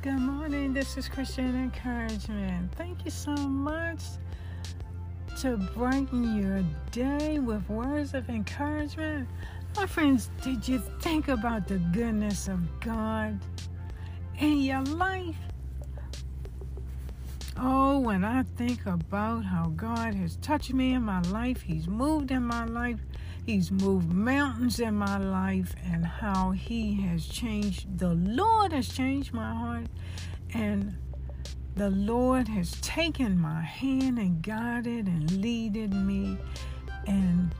Good morning. This is Christian Encouragement. Thank you so much to brighten your day with words of encouragement. My friends, did you think about the goodness of God in your life? Oh, when I think about how God has touched me in my life, He's moved in my life, He's moved mountains in my life, and how He has changed, the Lord has changed my heart, and the Lord has taken my hand and guided and leaded me and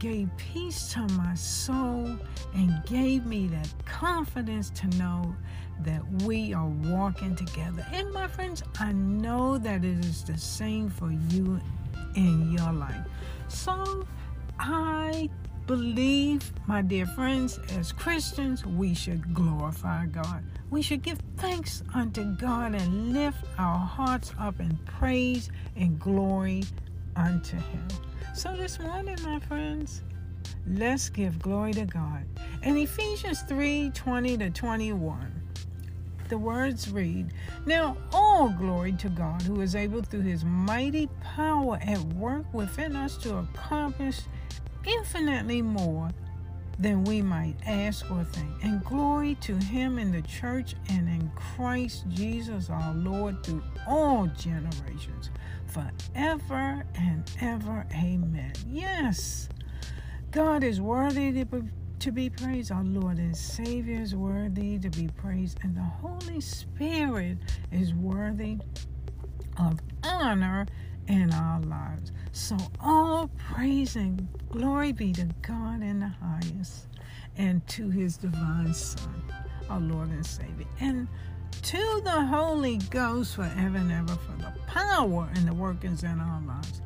gave peace to my soul and gave me that confidence to know that we are walking together. And my friends, I know that it is the same for you in your life. So I believe, my dear friends, as Christians, we should glorify God. We should give thanks unto God and lift our hearts up in praise and glory unto Him. So this morning, my friends, let's give glory to God. In Ephesians 3 20 to 21, the words read Now all glory to God, who is able through his mighty power at work within us to accomplish infinitely more than we might ask or think. And glory to him in the church and in Christ Jesus our Lord through all generations, forever and ever. Amen. Yes, God is worthy to be to be praised. Our Lord and Savior is worthy to be praised, and the Holy Spirit is worthy of honor in our lives. So, all praise and glory be to God in the highest, and to His divine Son, our Lord and Savior, and to the Holy Ghost forever and ever for the power and the workings in our lives.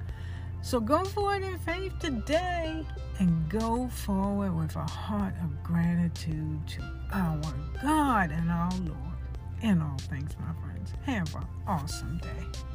So go forward in faith today and go forward with a heart of gratitude to our God and our Lord. In all things, my friends, have an awesome day.